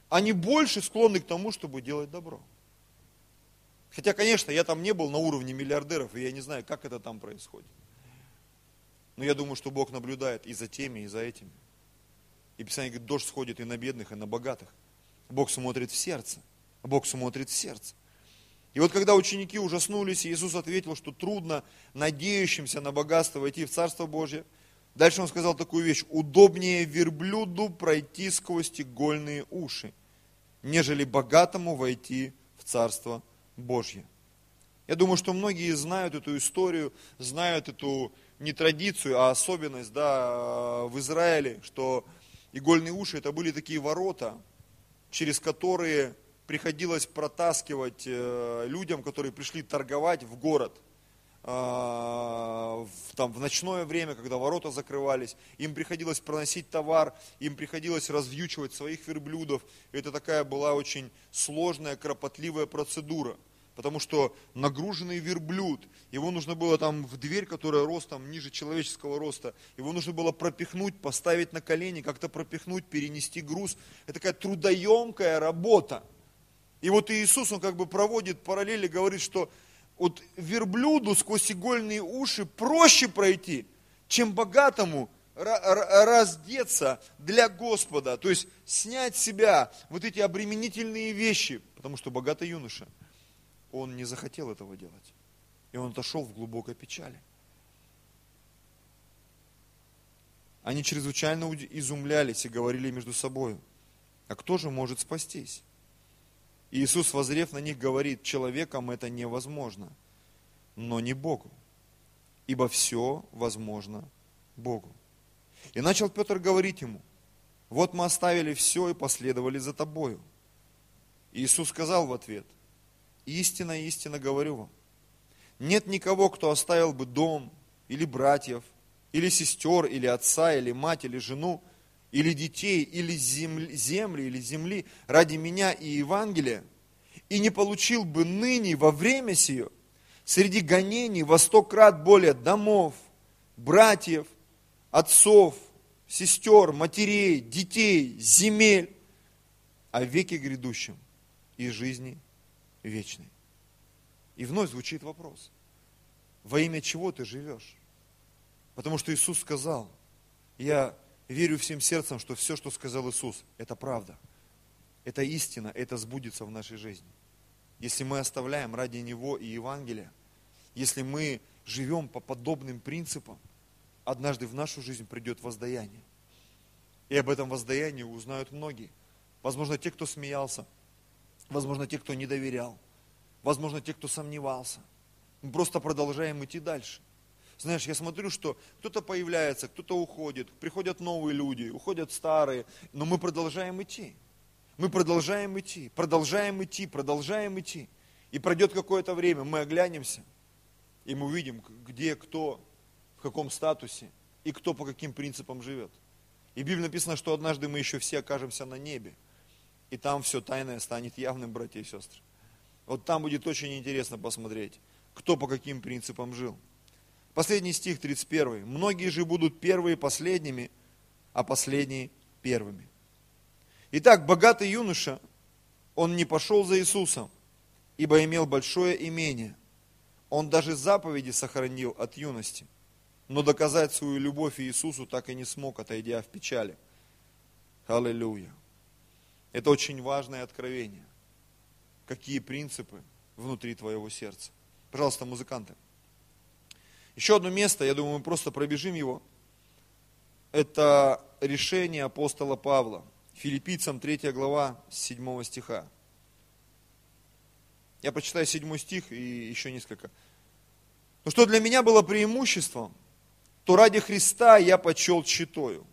[SPEAKER 1] они больше склонны к тому, чтобы делать добро. Хотя, конечно, я там не был на уровне миллиардеров, и я не знаю, как это там происходит. Но я думаю, что Бог наблюдает и за теми, и за этими. И Писание говорит, дождь сходит и на бедных, и на богатых. Бог смотрит в сердце. Бог смотрит в сердце. И вот когда ученики ужаснулись, Иисус ответил, что трудно надеющимся на богатство войти в Царство Божье. Дальше он сказал такую вещь. Удобнее верблюду пройти сквозь игольные уши, нежели богатому войти в Царство Божье. Я думаю, что многие знают эту историю, знают эту не традицию, а особенность да, в Израиле, что игольные уши это были такие ворота, через которые приходилось протаскивать э, людям, которые пришли торговать в город. А, там, в ночное время, когда ворота закрывались, им приходилось проносить товар, им приходилось развьючивать своих верблюдов. Это такая была очень сложная, кропотливая процедура – потому что нагруженный верблюд, его нужно было там в дверь, которая ростом ниже человеческого роста, его нужно было пропихнуть, поставить на колени, как-то пропихнуть, перенести груз. Это такая трудоемкая работа. И вот Иисус, он как бы проводит параллели, говорит, что вот верблюду сквозь игольные уши проще пройти, чем богатому раздеться для Господа, то есть снять с себя вот эти обременительные вещи, потому что богатый юноша – он не захотел этого делать. И он отошел в глубокой печали. Они чрезвычайно изумлялись и говорили между собой, а кто же может спастись? Иисус, возрев на них, говорит, человеком это невозможно, но не Богу, ибо все возможно Богу. И начал Петр говорить ему, вот мы оставили все и последовали за тобою. Иисус сказал в ответ – Истинно, истинно говорю вам. Нет никого, кто оставил бы дом, или братьев, или сестер, или отца, или мать, или жену, или детей, или земли, земли, или земли ради меня и Евангелия, и не получил бы ныне во время сие среди гонений во сто крат более домов, братьев, отцов, сестер, матерей, детей, земель, о веке грядущем и жизни вечный. И вновь звучит вопрос. Во имя чего ты живешь? Потому что Иисус сказал, я верю всем сердцем, что все, что сказал Иисус, это правда. Это истина, это сбудется в нашей жизни. Если мы оставляем ради Него и Евангелия, если мы живем по подобным принципам, однажды в нашу жизнь придет воздаяние. И об этом воздаянии узнают многие. Возможно, те, кто смеялся, Возможно, те, кто не доверял. Возможно, те, кто сомневался. Мы просто продолжаем идти дальше. Знаешь, я смотрю, что кто-то появляется, кто-то уходит, приходят новые люди, уходят старые, но мы продолжаем идти. Мы продолжаем идти, продолжаем идти, продолжаем идти. И пройдет какое-то время, мы оглянемся, и мы увидим, где кто, в каком статусе, и кто по каким принципам живет. И в Библии написано, что однажды мы еще все окажемся на небе и там все тайное станет явным, братья и сестры. Вот там будет очень интересно посмотреть, кто по каким принципам жил. Последний стих, 31. «Многие же будут первые последними, а последние первыми. Итак, богатый юноша, он не пошел за Иисусом, ибо имел большое имение. Он даже заповеди сохранил от юности, но доказать свою любовь Иисусу так и не смог, отойдя в печали. Аллилуйя. Это очень важное откровение. Какие принципы внутри твоего сердца. Пожалуйста, музыканты. Еще одно место, я думаю, мы просто пробежим его. Это решение апостола Павла. Филиппийцам 3 глава 7 стиха. Я прочитаю 7 стих и еще несколько. Но что для меня было преимуществом, то ради Христа я почел читою.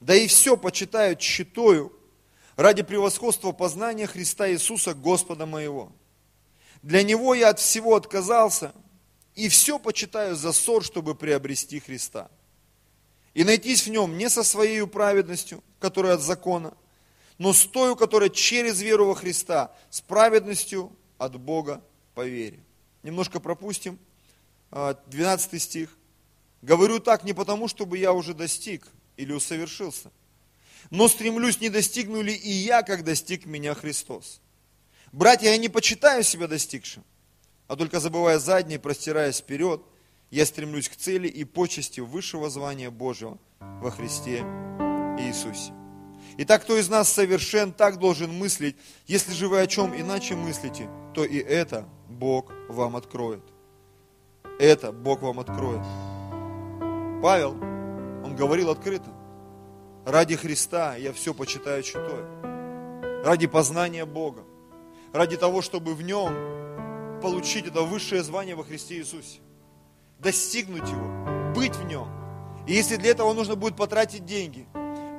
[SPEAKER 1] Да и все почитаю читою ради превосходства познания Христа Иисуса, Господа моего. Для Него я от всего отказался, и все почитаю за ссор, чтобы приобрести Христа. И найтись в нем не со своей праведностью, которая от закона, но с той, которая через веру во Христа, с праведностью от Бога по вере. Немножко пропустим. 12 а, стих. Говорю так не потому, чтобы я уже достиг или усовершился, но стремлюсь, не достигну ли и я, как достиг меня Христос. Братья, я не почитаю себя достигшим, а только забывая заднее, простираясь вперед, я стремлюсь к цели и почести высшего звания Божьего во Христе Иисусе. Итак, кто из нас совершен, так должен мыслить. Если же вы о чем иначе мыслите, то и это Бог вам откроет. Это Бог вам откроет. Павел, он говорил открыто. Ради Христа я все почитаю читаю. Ради познания Бога. Ради того, чтобы в нем получить это высшее звание во Христе Иисусе. Достигнуть его, быть в нем. И если для этого нужно будет потратить деньги,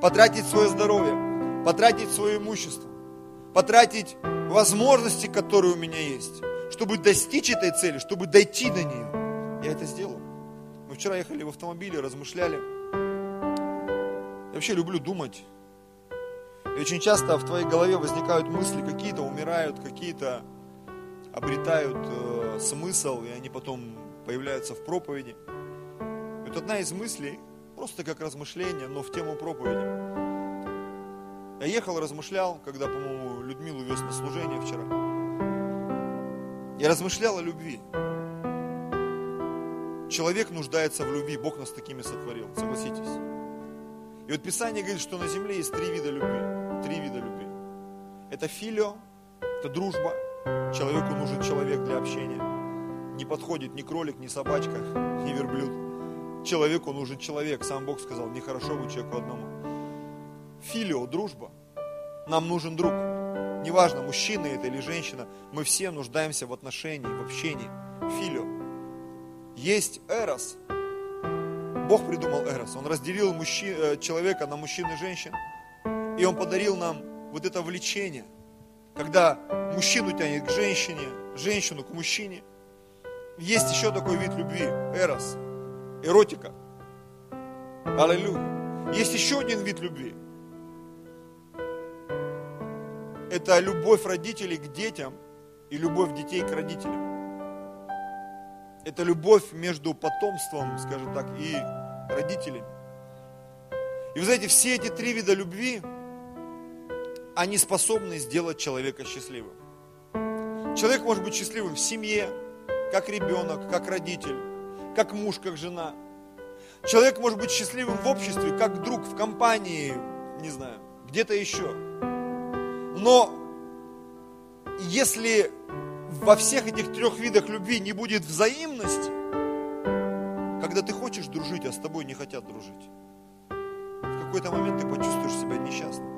[SPEAKER 1] потратить свое здоровье, потратить свое имущество, потратить возможности, которые у меня есть, чтобы достичь этой цели, чтобы дойти до нее, я это сделаю. Мы вчера ехали в автомобиле, размышляли. Я вообще люблю думать. И очень часто в твоей голове возникают мысли, какие-то умирают, какие-то обретают э, смысл, и они потом появляются в проповеди. Вот одна из мыслей, просто как размышление, но в тему проповеди. Я ехал, размышлял, когда, по-моему, Людмилу вез на служение вчера. Я размышлял о любви. Человек нуждается в любви, Бог нас такими сотворил, согласитесь. И вот Писание говорит, что на земле есть три вида любви. Три вида любви. Это филио, это дружба. Человеку нужен человек для общения. Не подходит ни кролик, ни собачка, ни верблюд. Человеку нужен человек. Сам Бог сказал, нехорошо быть человеку одному. Филио, дружба. Нам нужен друг. Неважно, мужчина это или женщина, мы все нуждаемся в отношении, в общении. Филио. Есть эрос. Бог придумал эрос. Он разделил мужчин, э, человека на мужчин и женщин. И он подарил нам вот это влечение. Когда мужчину тянет к женщине, женщину к мужчине. Есть еще такой вид любви. Эрос. Эротика. Аллилуйя. Есть еще один вид любви. Это любовь родителей к детям и любовь детей к родителям. Это любовь между потомством, скажем так, и родителями. И вы знаете, все эти три вида любви, они способны сделать человека счастливым. Человек может быть счастливым в семье, как ребенок, как родитель, как муж, как жена. Человек может быть счастливым в обществе, как друг, в компании, не знаю, где-то еще. Но если во всех этих трех видах любви не будет взаимности, когда ты хочешь дружить, а с тобой не хотят дружить, в какой-то момент ты почувствуешь себя несчастным.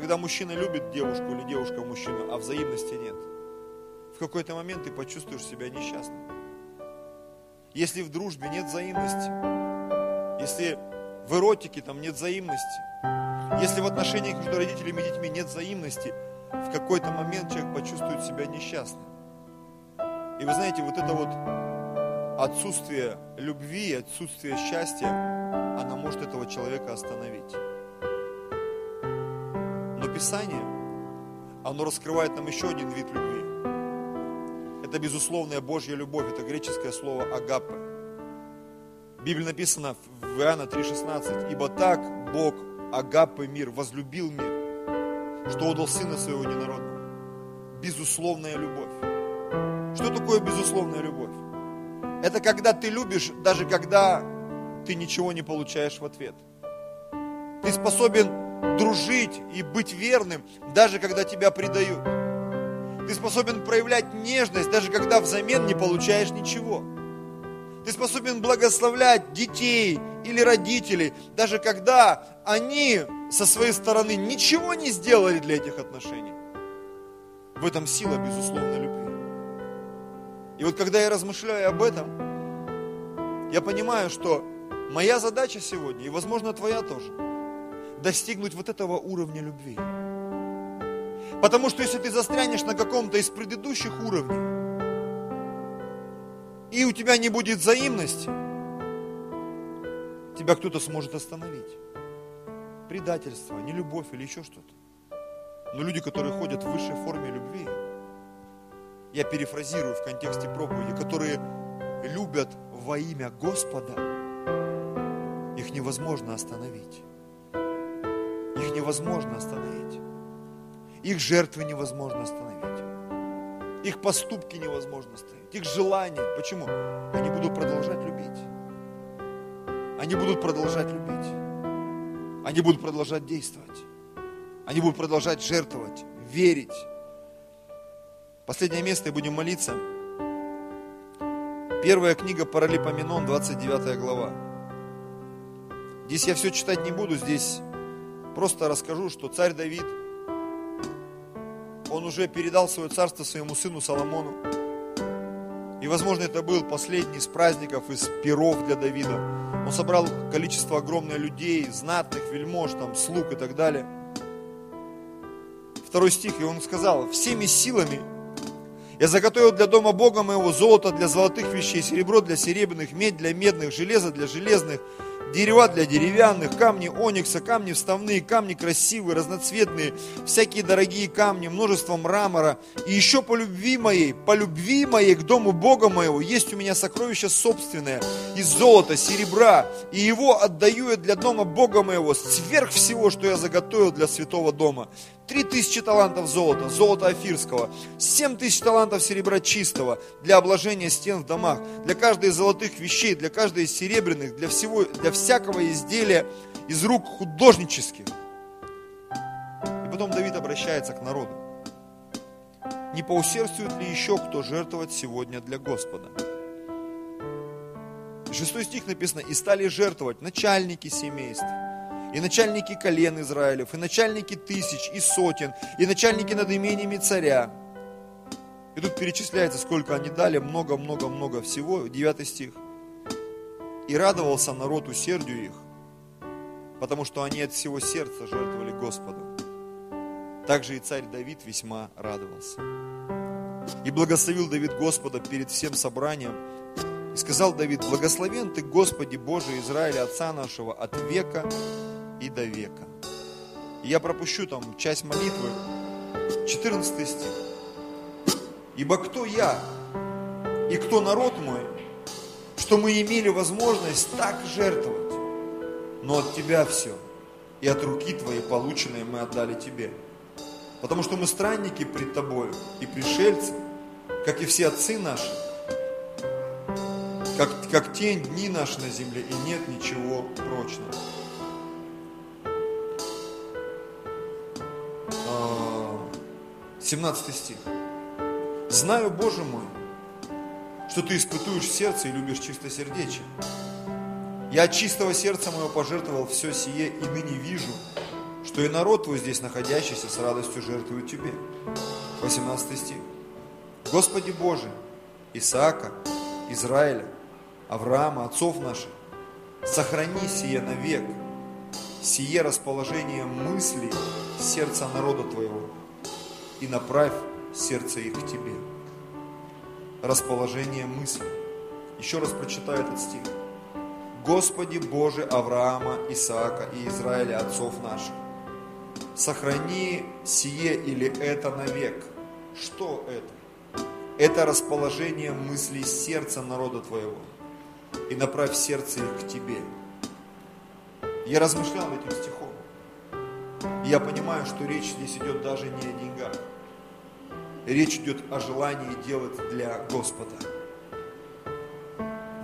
[SPEAKER 1] Когда мужчина любит девушку или девушка мужчину, а взаимности нет, в какой-то момент ты почувствуешь себя несчастным. Если в дружбе нет взаимности, если в эротике там нет взаимности, если в отношениях между родителями и детьми нет взаимности – в какой-то момент человек почувствует себя несчастным. И вы знаете, вот это вот отсутствие любви, отсутствие счастья, она может этого человека остановить. Писание, оно раскрывает нам еще один вид любви. Это безусловная Божья любовь, это греческое слово агапе. В Библии написано в Иоанна 3,16, «Ибо так Бог, Агапы мир, возлюбил мир, что отдал Сына Своего Ненародного». Безусловная любовь. Что такое безусловная любовь? Это когда ты любишь, даже когда ты ничего не получаешь в ответ. Ты способен дружить и быть верным, даже когда тебя предают. Ты способен проявлять нежность, даже когда взамен не получаешь ничего. Ты способен благословлять детей или родителей, даже когда они со своей стороны ничего не сделали для этих отношений. В этом сила безусловной любви. И вот когда я размышляю об этом, я понимаю, что моя задача сегодня, и возможно твоя тоже, достигнуть вот этого уровня любви. Потому что если ты застрянешь на каком-то из предыдущих уровней, и у тебя не будет взаимности, тебя кто-то сможет остановить. Предательство, нелюбовь или еще что-то. Но люди, которые ходят в высшей форме любви, я перефразирую в контексте проповеди, которые любят во имя Господа, их невозможно остановить. Их невозможно остановить. Их жертвы невозможно остановить. Их поступки невозможно остановить. Их желания. Почему? Они будут продолжать любить. Они будут продолжать любить. Они будут продолжать действовать. Они будут продолжать жертвовать, верить. Последнее место и будем молиться. Первая книга Паралипоменон, 29 глава. Здесь я все читать не буду, здесь просто расскажу, что царь Давид – он уже передал свое царство своему сыну Соломону. И, возможно, это был последний из праздников, из перов для Давида. Он собрал количество огромное людей, знатных, вельмож, там, слуг и так далее. Второй стих, и он сказал, всеми силами я заготовил для дома Бога моего золото для золотых вещей, серебро для серебряных, медь для медных, железо для железных, дерева для деревянных, камни оникса, камни вставные, камни красивые, разноцветные, всякие дорогие камни, множество мрамора. И еще по любви моей, по любви моей к дому Бога моего, есть у меня сокровище собственное из золота, серебра, и его отдаю я для дома Бога моего, сверх всего, что я заготовил для святого дома. Три тысячи талантов золота, золота афирского, семь тысяч талантов серебра чистого для обложения стен в домах, для каждой из золотых вещей, для каждой из серебряных, для, всего, для всякого изделия из рук художнических. И потом Давид обращается к народу. Не поусердствует ли еще кто жертвовать сегодня для Господа? Шестой стих написано, и стали жертвовать начальники семейств, и начальники колен Израилев, и начальники тысяч, и сотен, и начальники над имениями царя. И тут перечисляется, сколько они дали, много-много-много всего, 9 стих. И радовался народ усердию их, потому что они от всего сердца жертвовали Господу. Также и царь Давид весьма радовался. И благословил Давид Господа перед всем собранием, и сказал Давид, благословен ты, Господи Боже Израиля, Отца нашего, от века и до века. И я пропущу там часть молитвы, 14 стих. Ибо кто я и кто народ мой, что мы имели возможность так жертвовать, но от Тебя все, и от руки Твоей полученные мы отдали Тебе. Потому что мы странники пред Тобою и пришельцы, как и все отцы наши, как, как тень дни наши на земле, и нет ничего прочного. 17 стих. Знаю, Боже мой, что ты испытуешь сердце и любишь чистосердечие. Я от чистого сердца моего пожертвовал все сие, и ныне вижу, что и народ твой здесь находящийся с радостью жертвует тебе. 18 стих. Господи Боже, Исаака, Израиля, Авраама, отцов наших, сохрани сие навек, сие расположение мыслей сердца народа Твоего, и направь сердце их к Тебе. Расположение мысли. Еще раз прочитаю этот стих. Господи Боже Авраама, Исаака и Израиля, отцов наших, сохрани сие или это навек. Что это? Это расположение мыслей сердца народа Твоего и направь сердце их к Тебе. Я размышлял этим стихом. И я понимаю, что речь здесь идет даже не о деньгах. Речь идет о желании делать для Господа.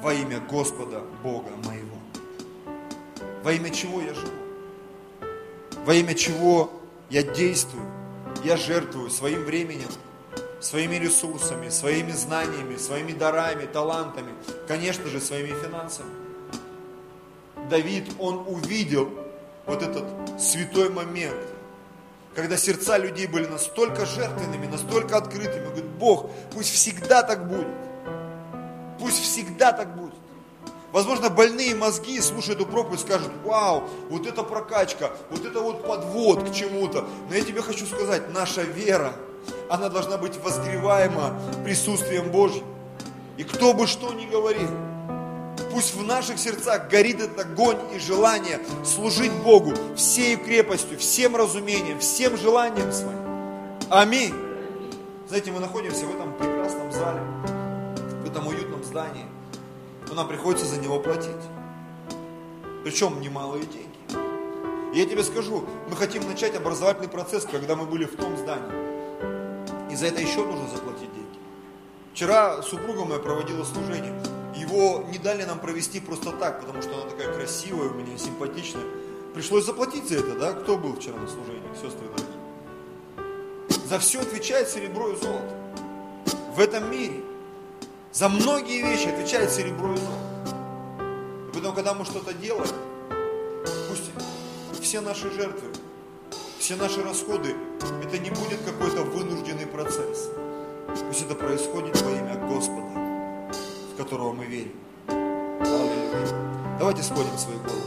[SPEAKER 1] Во имя Господа Бога моего. Во имя чего я живу? Во имя чего я действую? Я жертвую своим временем, своими ресурсами, своими знаниями, своими дарами, талантами, конечно же, своими финансами. Давид, он увидел вот этот святой момент, когда сердца людей были настолько жертвенными, настолько открытыми. Говорит, Бог, пусть всегда так будет. Пусть всегда так будет. Возможно, больные мозги, слушая эту проповедь, скажут, вау, вот это прокачка, вот это вот подвод к чему-то. Но я тебе хочу сказать, наша вера, она должна быть возгреваема присутствием Божьим. И кто бы что ни говорил, Пусть в наших сердцах горит этот огонь и желание служить Богу всей крепостью, всем разумением, всем желанием своим. Аминь. Знаете, мы находимся в этом прекрасном зале, в этом уютном здании, но нам приходится за него платить. Причем немалые деньги. Я тебе скажу, мы хотим начать образовательный процесс, когда мы были в том здании. И за это еще нужно заплатить деньги. Вчера супруга моя проводила служение его не дали нам провести просто так, потому что она такая красивая у меня, симпатичная. Пришлось заплатить за это, да? Кто был вчера на служении, сестры дорогие? За все отвечает серебро и золото. В этом мире. За многие вещи отвечает серебро и золото. И поэтому, когда мы что-то делаем, пусть все наши жертвы, все наши расходы, это не будет какой-то вынужденный процесс. Пусть это происходит во имя Господа в которого мы верим. Давайте склоним свои головы.